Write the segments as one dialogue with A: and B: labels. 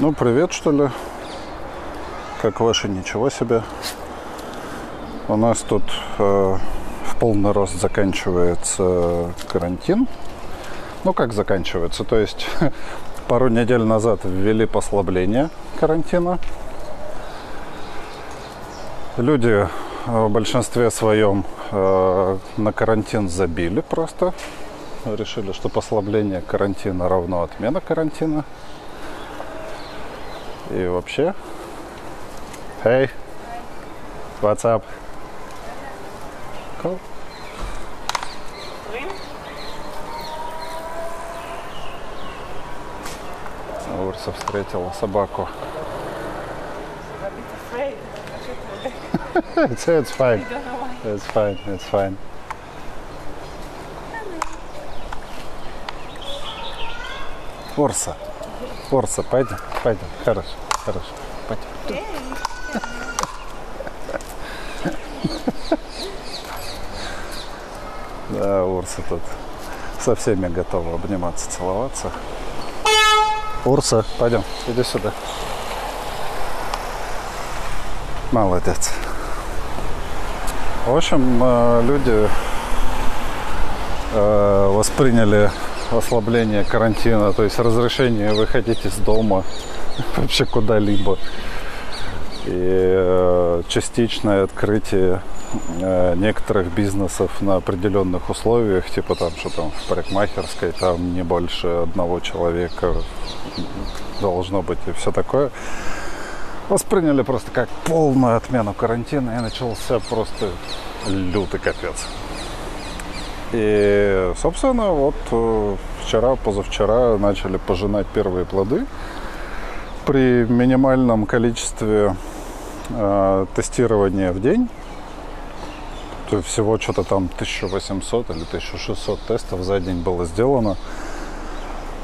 A: Ну, привет, что ли. Как ваши, ничего себе. У нас тут э, в полный рост заканчивается карантин. Ну, как заканчивается? То есть пару недель назад ввели послабление карантина. Люди в большинстве своем э, на карантин забили просто. Решили, что послабление карантина равно отмена карантина. И вообще... Hey, what's up? Cool. Урса встретила собаку. it's, it's fine. It's fine. It's fine. Урса. Урса, пойдем, пойдем. Хорошо, хорошо. Пойдем. Да, Урса тут со всеми готова обниматься, целоваться. Урса, пойдем, иди сюда. Молодец. В общем, э, люди э, восприняли ослабление карантина, то есть разрешение выходить из дома вообще куда-либо. И э, частичное открытие некоторых бизнесов на определенных условиях, типа там, что там в парикмахерской, там не больше одного человека должно быть и все такое восприняли просто как полную отмену карантина и начался просто лютый капец. И, собственно, вот э, вчера, позавчера начали пожинать первые плоды. При минимальном количестве э, тестирования в день, то есть всего что-то там 1800 или 1600 тестов за день было сделано,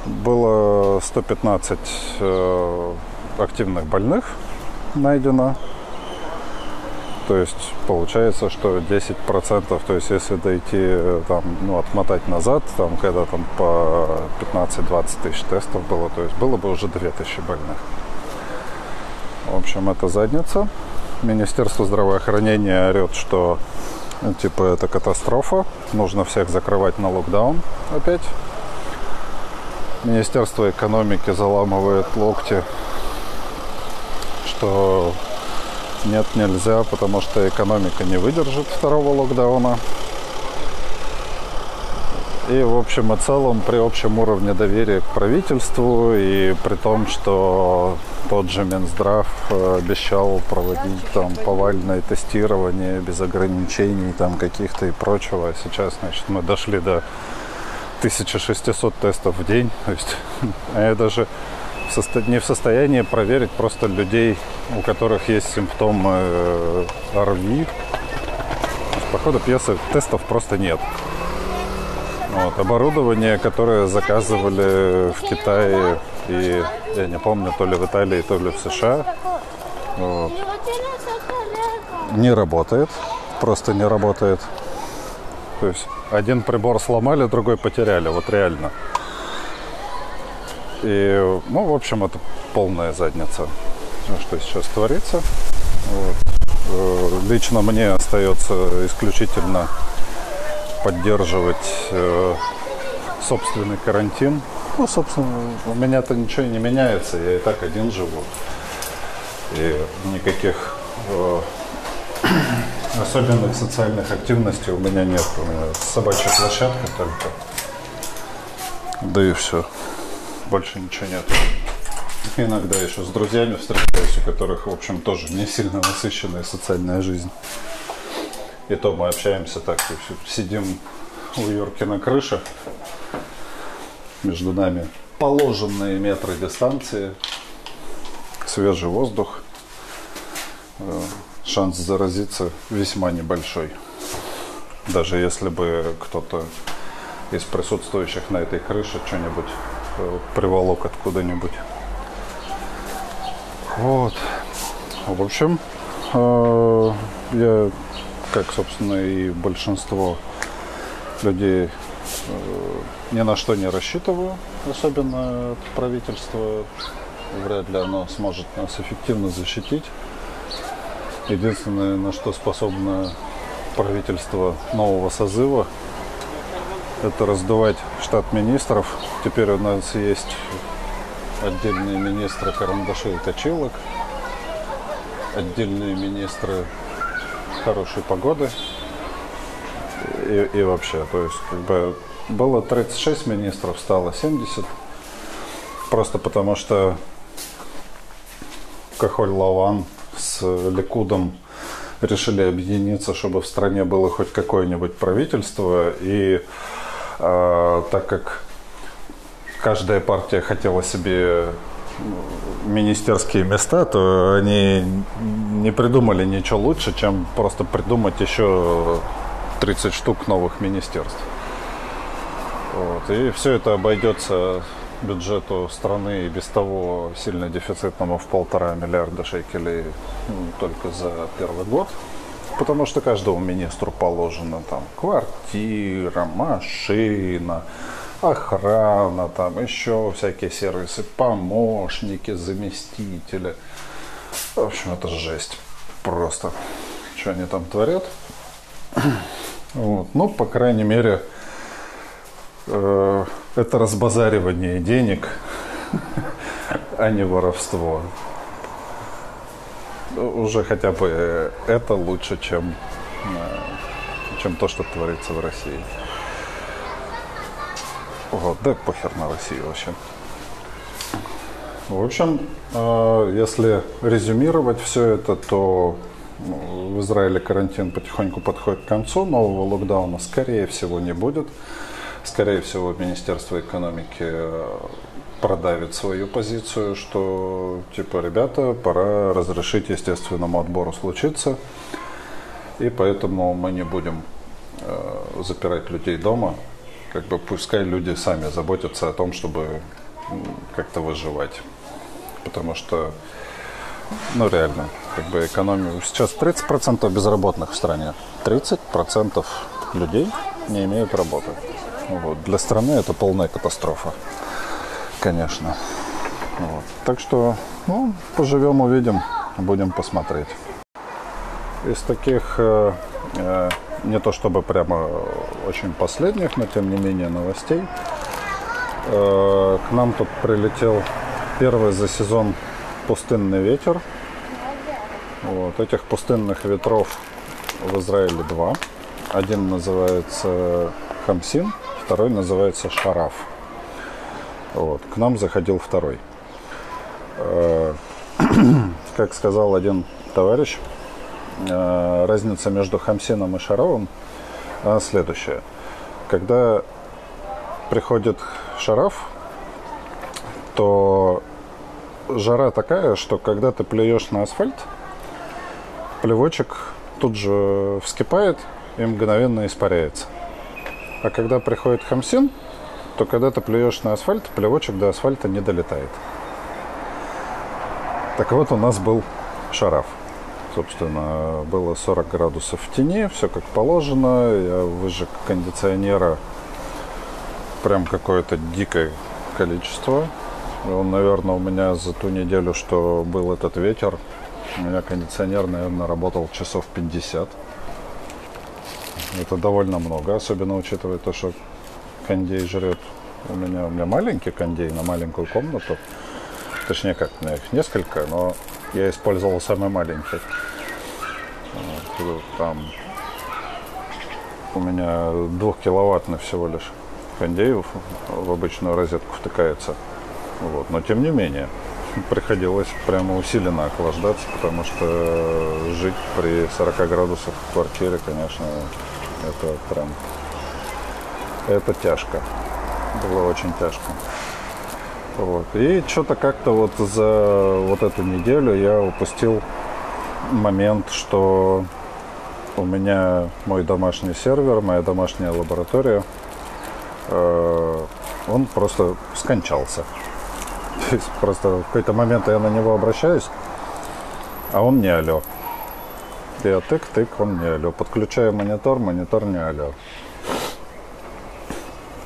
A: было 115 э, активных больных найдено. То есть получается, что 10%, то есть если дойти, там, ну, отмотать назад, там, когда там по 15-20 тысяч тестов было, то есть было бы уже 2000 больных. В общем, это задница. Министерство здравоохранения орет, что типа это катастрофа, нужно всех закрывать на локдаун опять. Министерство экономики заламывает локти что нет, нельзя, потому что экономика не выдержит второго локдауна. И в общем и целом при общем уровне доверия к правительству и при том, что тот же Минздрав э, обещал проводить там повальное тестирование без ограничений там каких-то и прочего. А сейчас, значит, мы дошли до 1600 тестов в день. То есть я даже не в состоянии проверить просто людей, у которых есть симптомы э, ОРВИ. По ходу пьесы тестов просто нет. Вот, оборудование, которое заказывали в Китае и, я не помню, то ли в Италии, то ли в США, вот, не работает. Просто не работает. То есть один прибор сломали, другой потеряли. Вот реально. И, ну, в общем, это полная задница, что сейчас творится. Вот. Э, лично мне остается исключительно поддерживать э, собственный карантин. Ну, собственно, у меня-то ничего не меняется, я и так один живу. И никаких э, особенных социальных активностей у меня нет. У меня собачья площадка только. Да и все больше ничего нет. Иногда еще с друзьями встречаюсь, у которых, в общем, тоже не сильно насыщенная социальная жизнь. И то мы общаемся так, сидим у Юрки на крыше, между нами положенные метры дистанции, свежий воздух, э, шанс заразиться весьма небольшой. Даже если бы кто-то из присутствующих на этой крыше что-нибудь приволок откуда-нибудь. Вот. В общем, э, я, как, собственно, и большинство людей, э, ни на что не рассчитываю, особенно правительство. вряд ли оно сможет нас эффективно защитить. Единственное, на что способно правительство нового созыва, это раздувать штат министров. Теперь у нас есть отдельные министры карандашей и точилок, отдельные министры хорошей погоды и, и вообще, то есть как бы было 36 министров, стало 70, просто потому что Кахоль Лаван с Ликудом решили объединиться, чтобы в стране было хоть какое-нибудь правительство. И так как каждая партия хотела себе министерские места, то они не придумали ничего лучше, чем просто придумать еще 30 штук новых министерств. Вот. И все это обойдется бюджету страны и без того сильно дефицитному в полтора миллиарда шекелей ну, только за первый год. Потому что каждому министру положено там квартира, машина, охрана, там еще всякие сервисы, помощники, заместители. В общем, это жесть. Просто. Что они там творят? Вот. Ну, по крайней мере, э, это разбазаривание денег, а не воровство. Уже хотя бы это лучше, чем, э, чем то, что творится в России. Вот, да похер на Россию вообще. В общем, э, если резюмировать все это, то ну, в Израиле карантин потихоньку подходит к концу, нового локдауна скорее всего не будет. Скорее всего, Министерство экономики э, продавит свою позицию, что типа, ребята, пора разрешить естественному отбору случиться, и поэтому мы не будем э, запирать людей дома, как бы пускай люди сами заботятся о том, чтобы как-то выживать. Потому что, ну реально, как бы экономию. Сейчас 30% безработных в стране. 30% людей не имеют работы. Вот. Для страны это полная катастрофа, конечно. Вот. Так что, ну, поживем, увидим, будем посмотреть. Из таких э, э, не то чтобы прямо очень последних, но тем не менее новостей. Э, к нам тут прилетел первый за сезон пустынный ветер. Вот. Этих пустынных ветров в Израиле два. Один называется Хамсин, второй называется Шараф. Вот. К нам заходил второй. Э, как сказал один товарищ, Э, разница между Хамсином и Шаровым следующая. Когда приходит Шараф, то жара такая, что когда ты плюешь на асфальт, плевочек тут же вскипает и мгновенно испаряется. А когда приходит хамсин, то когда ты плюешь на асфальт, плевочек до асфальта не долетает. Так вот, у нас был шараф. Собственно, было 40 градусов в тени, все как положено. Я выжег кондиционера прям какое-то дикое количество. Он, наверное, у меня за ту неделю, что был этот ветер, у меня кондиционер, наверное, работал часов 50. Это довольно много, особенно учитывая то, что кондей жрет у меня, у меня маленький кондей на маленькую комнату. Точнее, как, у меня их несколько, но я использовал самый маленький. Вот, там у меня двухкиловаттный всего лишь кондей в обычную розетку втыкается. Вот. Но тем не менее, приходилось прямо усиленно охлаждаться, потому что жить при 40 градусах в квартире, конечно, это прям это тяжко. Было очень тяжко. Вот. И что-то как-то вот за вот эту неделю я упустил момент, что у меня мой домашний сервер, моя домашняя лаборатория, э, он просто скончался. То есть просто в какой-то момент я на него обращаюсь, а он не алло. Я тык-тык, он не алло. Подключаю монитор, монитор не алло.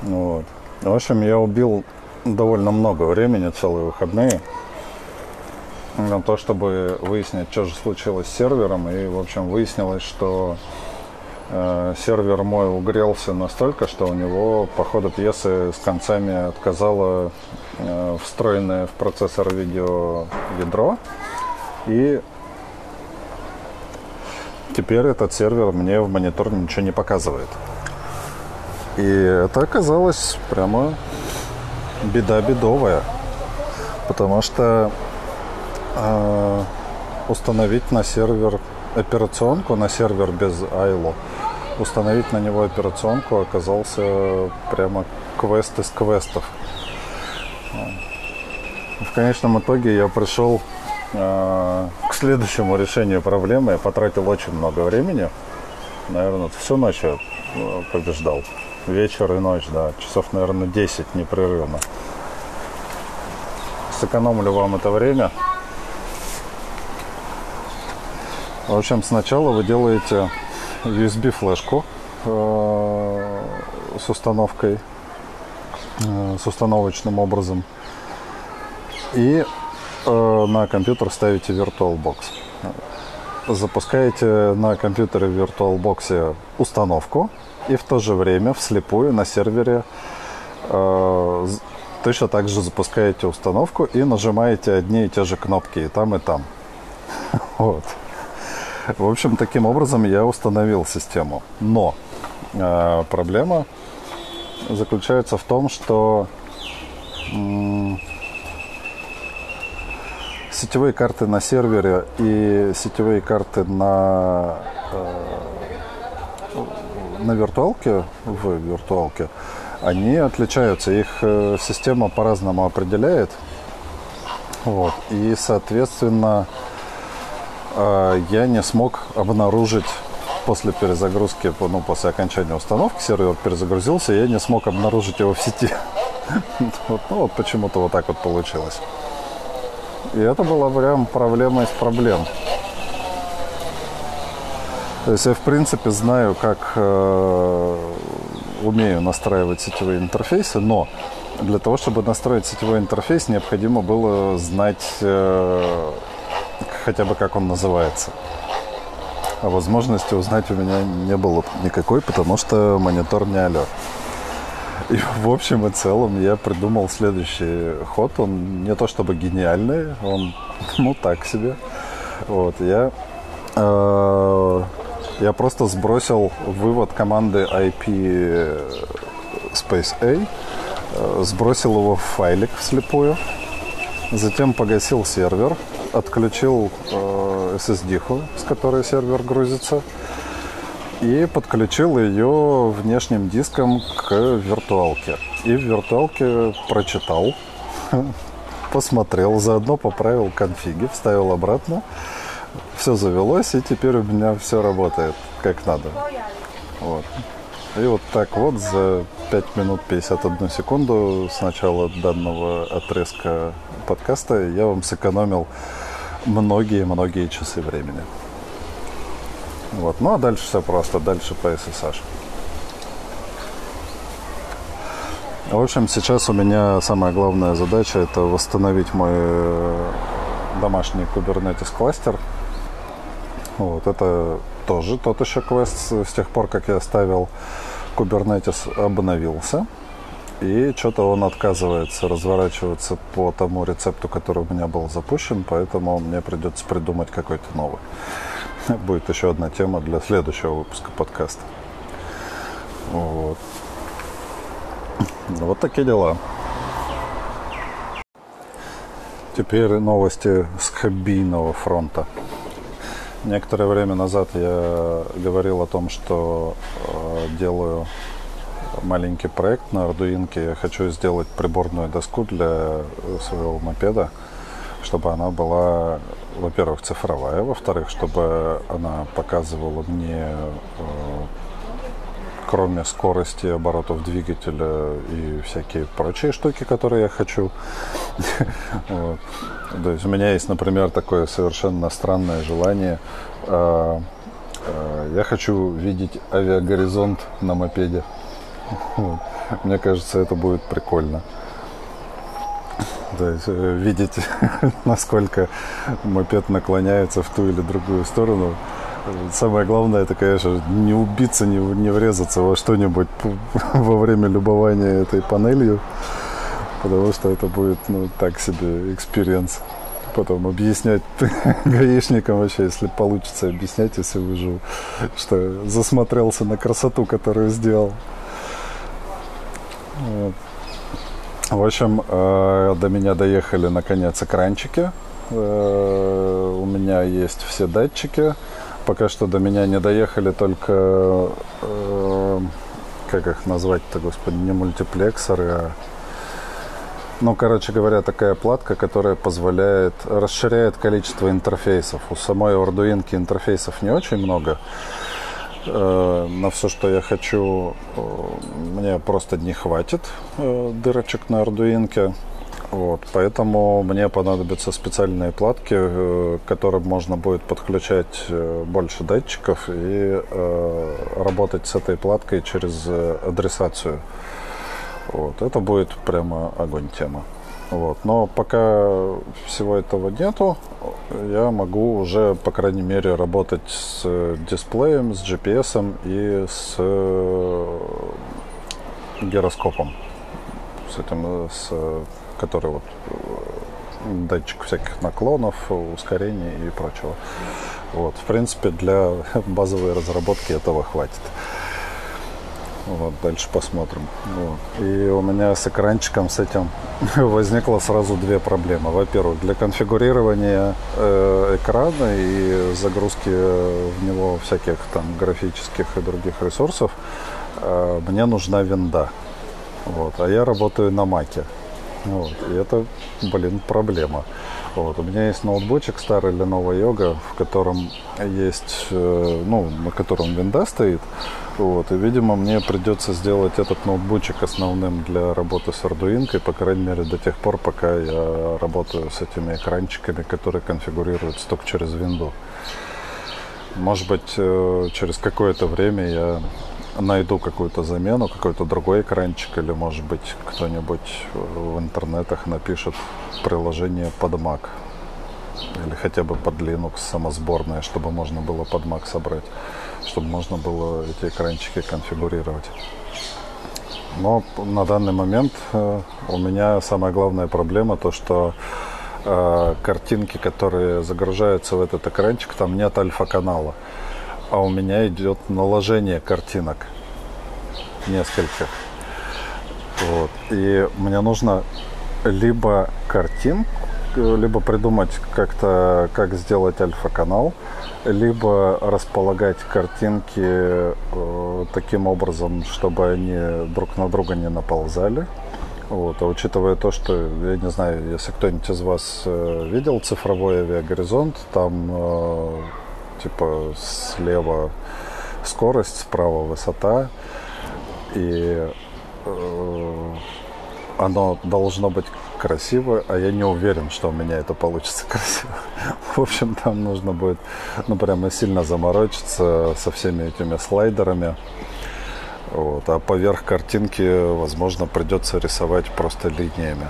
A: Вот. В общем, я убил довольно много времени, целые выходные, на то, чтобы выяснить, что же случилось с сервером. И, в общем, выяснилось, что э, сервер мой угрелся настолько, что у него по ходу пьесы с концами отказало э, встроенное в процессор видео ядро. И теперь этот сервер мне в монитор ничего не показывает. И это оказалось прямо беда бедовая. Потому что э, установить на сервер операционку, на сервер без ILO, установить на него операционку оказался прямо квест из квестов. В конечном итоге я пришел э, к следующему решению проблемы. Я потратил очень много времени. Наверное, всю ночь я э, побеждал. Вечер и ночь, да. Часов, наверное, 10 непрерывно. Сэкономлю вам это время. В общем, сначала вы делаете USB флешку э, с установкой, э, с установочным образом. И э, на компьютер ставите VirtualBox. Запускаете на компьютере в VirtualBox установку и в то же время вслепую на сервере э, точно так же запускаете установку и нажимаете одни и те же кнопки и там, и там. Вот. В общем, таким образом я установил систему. Но э, проблема заключается в том, что м- сетевые карты на сервере и сетевые карты на, э, на виртуалке, в виртуалке, они отличаются. Их э, система по-разному определяет. Вот. И, соответственно, э, я не смог обнаружить после перезагрузки, ну, после окончания установки сервер перезагрузился, я не смог обнаружить его в сети. Ну, вот почему-то вот так вот получилось. И это была прям проблема из проблем. То есть я, в принципе, знаю, как э, умею настраивать сетевые интерфейсы, но для того, чтобы настроить сетевой интерфейс, необходимо было знать э, хотя бы, как он называется. А возможности узнать у меня не было никакой, потому что монитор не алё. И в общем и целом я придумал следующий ход. Он не то чтобы гениальный, он ну так себе. Вот, я, э, я просто сбросил вывод команды IP Space A, э, сбросил его в файлик вслепую, затем погасил сервер, отключил э, SSD, с которой сервер грузится, и подключил ее внешним диском к виртуалке. И в виртуалке прочитал, посмотрел, заодно поправил конфиги, вставил обратно. Все завелось, и теперь у меня все работает как надо. Вот. И вот так вот за 5 минут 51 секунду с начала данного отрезка подкаста я вам сэкономил многие-многие часы времени. Вот. Ну а дальше все просто, дальше по SSH. В общем, сейчас у меня самая главная задача это восстановить мой э, домашний Kubernetes кластер. Вот, это тоже тот еще квест. С тех пор, как я ставил Kubernetes, обновился. И что-то он отказывается разворачиваться по тому рецепту, который у меня был запущен, поэтому мне придется придумать какой-то новый. Будет еще одна тема для следующего выпуска подкаста. Вот. Вот такие дела. Теперь новости с хоббийного фронта. Некоторое время назад я говорил о том, что э, делаю маленький проект на Arduino. Я хочу сделать приборную доску для своего мопеда, чтобы она была во-первых, цифровая, во-вторых, чтобы она показывала мне, э, кроме скорости оборотов двигателя и всякие прочие штуки, которые я хочу. То есть у меня есть, например, такое совершенно странное желание. Э, э, я хочу видеть авиагоризонт на мопеде. Мне кажется, это будет прикольно. То есть э, видеть, насколько мопед наклоняется в ту или другую сторону. Самое главное, это, конечно, не убиться, не, не врезаться во что-нибудь во время любования этой панелью, потому что это будет, ну, так себе experience. Потом объяснять гаишникам вообще, если получится объяснять, если выживу, что засмотрелся на красоту, которую сделал. Вот. В общем, э, до меня доехали наконец экранчики. Э, у меня есть все датчики. Пока что до меня не доехали только, э, как их назвать-то, господи, не мультиплексоры, а ну, короче говоря, такая платка, которая позволяет, расширяет количество интерфейсов. У самой Arduino интерфейсов не очень много. Э, на все, что я хочу, э, мне просто не хватит э, дырочек на Arduino. Вот, поэтому мне понадобятся специальные платки, к которым можно будет подключать больше датчиков и работать с этой платкой через адресацию. Вот, это будет прямо огонь тема. Вот. Но пока всего этого нету, я могу уже, по крайней мере, работать с дисплеем, с GPS и с э, гироскопом. С этим, с, который вот э, датчик всяких наклонов, ускорений и прочего. Вот. В принципе, для базовой разработки этого хватит. Вот, дальше посмотрим. Вот. И у меня с экранчиком с этим возникло сразу две проблемы. Во-первых, для конфигурирования э, экрана и загрузки в него всяких там графических и других ресурсов э, мне нужна винда. Вот. А я работаю на маке. Вот. И это, блин, проблема. Вот. У меня есть ноутбучик старый Lenovo Yoga, в котором есть, э, ну, на котором винда стоит. Вот. И, видимо, мне придется сделать этот ноутбучик основным для работы с Arduino, по крайней мере, до тех пор, пока я работаю с этими экранчиками, которые конфигурируются только через винду. Может быть, э, через какое-то время я найду какую-то замену, какой-то другой экранчик, или, может быть, кто-нибудь в интернетах напишет приложение под Mac. Или хотя бы под Linux самосборное, чтобы можно было под Mac собрать, чтобы можно было эти экранчики конфигурировать. Но на данный момент э, у меня самая главная проблема то, что э, картинки, которые загружаются в этот экранчик, там нет альфа-канала а у меня идет наложение картинок нескольких. Вот. И мне нужно либо картин, либо придумать как-то, как сделать альфа-канал, либо располагать картинки э, таким образом, чтобы они друг на друга не наползали. Вот. А учитывая то, что, я не знаю, если кто-нибудь из вас э, видел цифровой авиагоризонт, там э, типа слева скорость, справа высота, и э, оно должно быть красиво, а я не уверен, что у меня это получится красиво. В общем, там нужно будет, ну, прямо сильно заморочиться со всеми этими слайдерами. Вот. А поверх картинки, возможно, придется рисовать просто линиями.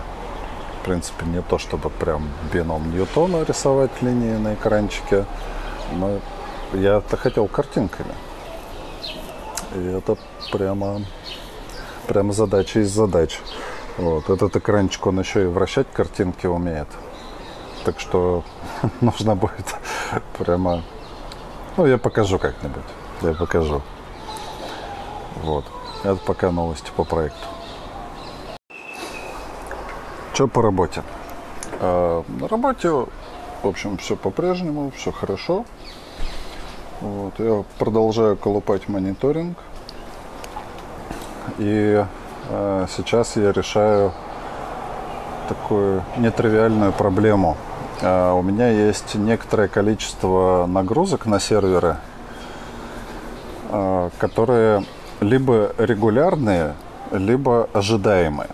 A: В принципе, не то, чтобы прям бином Ньютона рисовать линии на экранчике, но я-то хотел картинками. И это прямо, прямо задача из задач. Вот. Этот экранчик, он еще и вращать картинки умеет. Так что нужно будет прямо... Ну, я покажу как-нибудь. Я покажу. Вот. Это пока новости по проекту. Что по работе? А, на работе, в общем, все по-прежнему, все хорошо. Вот, я продолжаю колупать мониторинг. И э, сейчас я решаю такую нетривиальную проблему. Э, у меня есть некоторое количество нагрузок на серверы, э, которые либо регулярные, либо ожидаемые.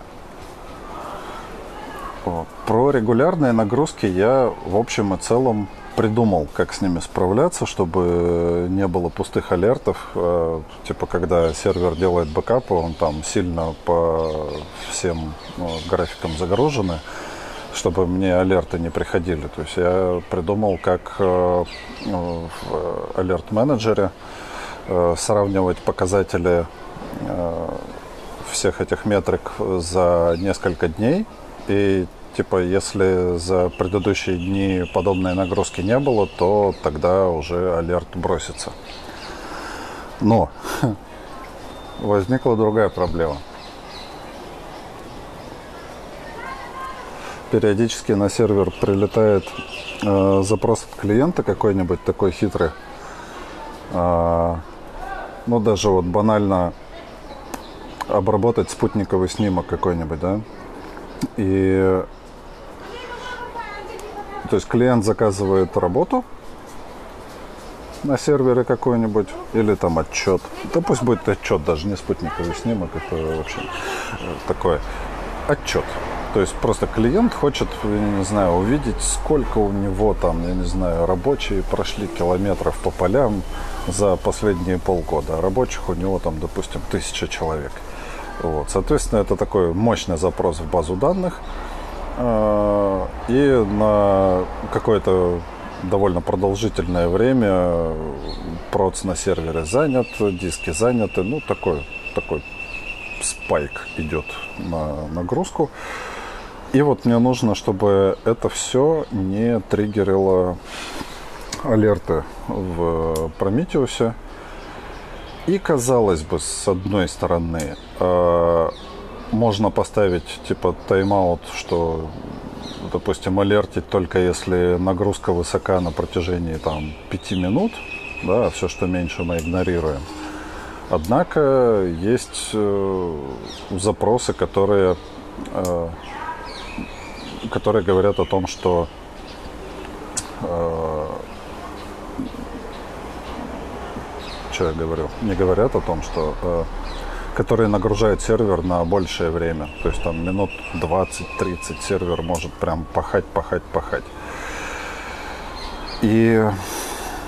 A: Вот. Про регулярные нагрузки я в общем и целом придумал, как с ними справляться, чтобы не было пустых алертов. Э, типа, когда сервер делает бэкапы, он там сильно по всем ну, графикам загружены. чтобы мне алерты не приходили. То есть я придумал, как э, в алерт-менеджере э, сравнивать показатели э, всех этих метрик за несколько дней. И типа, если за предыдущие дни подобной нагрузки не было, то тогда уже алерт бросится. Но возникла другая проблема. Периодически на сервер прилетает э, запрос от клиента какой-нибудь такой хитрый. Э, ну, даже вот банально обработать спутниковый снимок какой-нибудь, да. И то есть клиент заказывает работу, на сервере какой-нибудь, или там отчет. Да пусть будет отчет, даже не спутниковый снимок, это вообще э, такое. Отчет. То есть просто клиент хочет, я не знаю, увидеть, сколько у него там, я не знаю, рабочие прошли километров по полям за последние полгода. Рабочих у него там, допустим, тысяча человек. Вот. Соответственно, это такой мощный запрос в базу данных. Э, и на какое-то довольно продолжительное время проц на сервере занят, диски заняты. Ну, такой, такой спайк идет на нагрузку. И вот мне нужно, чтобы это все не триггерило алерты в Прометеусе. И казалось бы, с одной стороны, э, можно поставить типа тайм-аут, что допустим, алертить только если нагрузка высока на протяжении там 5 минут, да, все, что меньше мы игнорируем. Однако есть э, запросы, которые, э, которые говорят о том, что что я говорю? Не говорят о том, что э, которые нагружают сервер на большее время. То есть там минут 20-30 сервер может прям пахать, пахать, пахать. И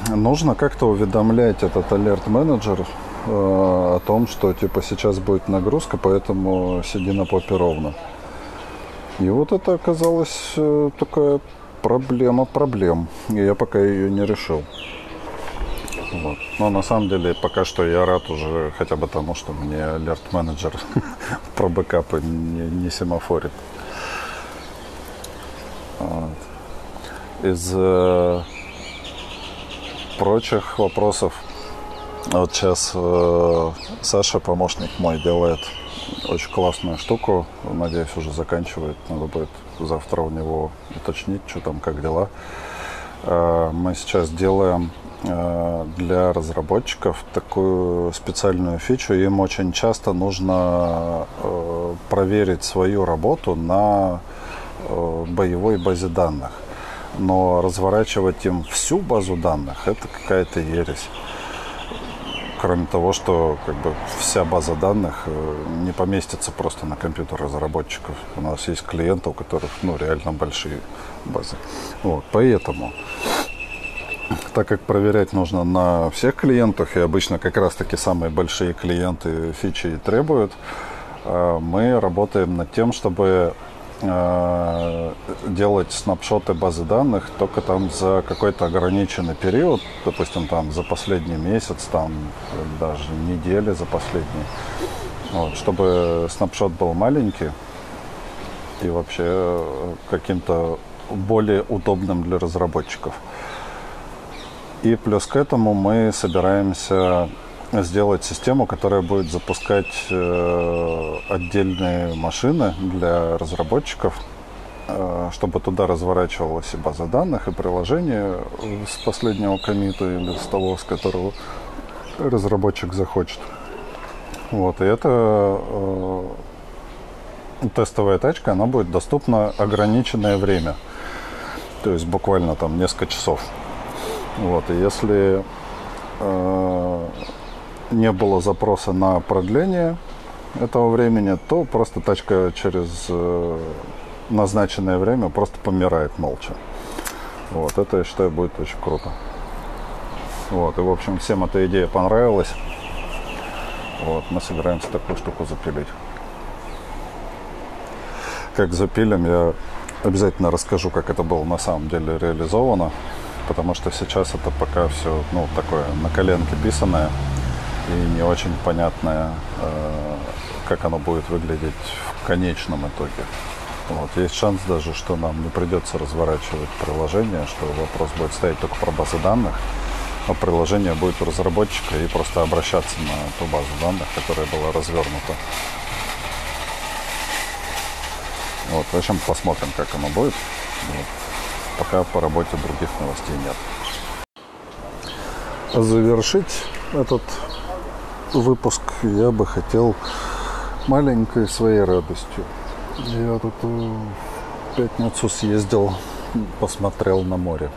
A: нужно как-то уведомлять этот алерт-менеджер э, о том, что типа сейчас будет нагрузка, поэтому сиди на попе ровно. И вот это оказалось э, такая проблема проблем. И я пока ее не решил. Вот. Но на самом деле пока что я рад уже хотя бы тому, что мне alert менеджер про бэкапы не, не семафорит. Вот. Из э, прочих вопросов, вот сейчас э, Саша, помощник мой, делает очень классную штуку. Надеюсь, уже заканчивает. Надо будет завтра у него уточнить, что там, как дела. Э, мы сейчас делаем для разработчиков такую специальную фичу. Им очень часто нужно э, проверить свою работу на э, боевой базе данных. Но разворачивать им всю базу данных – это какая-то ересь. Кроме того, что как бы, вся база данных не поместится просто на компьютер разработчиков. У нас есть клиенты, у которых ну, реально большие базы. Вот, поэтому так как проверять нужно на всех клиентах, и обычно как раз-таки самые большие клиенты фичи требуют, э, мы работаем над тем, чтобы э, делать снапшоты базы данных только там за какой-то ограниченный период, допустим, там за последний месяц, там даже недели за последний, вот, чтобы снапшот был маленький и вообще каким-то более удобным для разработчиков. И плюс к этому мы собираемся сделать систему, которая будет запускать э, отдельные машины для разработчиков, э, чтобы туда разворачивалась и база данных, и приложение с последнего комита или с того, с которого разработчик захочет. Вот, и это э, тестовая тачка, она будет доступна ограниченное время. То есть буквально там несколько часов. Вот, и если э, не было запроса на продление этого времени, то просто тачка через э, назначенное время просто помирает молча. Вот, это, я считаю, будет очень круто. Вот, и, в общем, всем эта идея понравилась. Вот, мы собираемся такую штуку запилить. Как запилим, я Обязательно расскажу, как это было на самом деле реализовано, потому что сейчас это пока все ну, такое на коленке писанное и не очень понятное, э, как оно будет выглядеть в конечном итоге. Вот. Есть шанс даже, что нам не придется разворачивать приложение, что вопрос будет стоять только про базы данных, а приложение будет у разработчика и просто обращаться на ту базу данных, которая была развернута. Вот, в общем, посмотрим, как оно будет. Вот. Пока по работе других новостей нет. Завершить этот выпуск я бы хотел маленькой своей радостью. Я тут в пятницу съездил, посмотрел на море.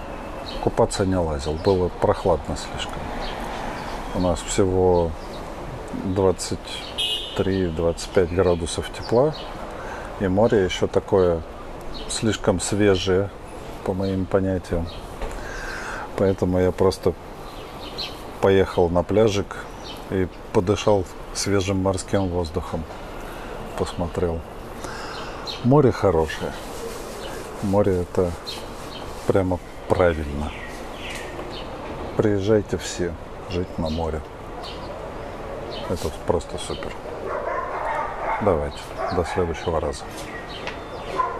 A: Купаться не лазил, было прохладно слишком. У нас всего 23-25 градусов тепла, и море еще такое слишком свежее, по моим понятиям. Поэтому я просто поехал на пляжик и подышал свежим морским воздухом. Посмотрел. Море хорошее. Море это прямо правильно. Приезжайте все жить на море. Это просто супер. Давайте. До следующего раза.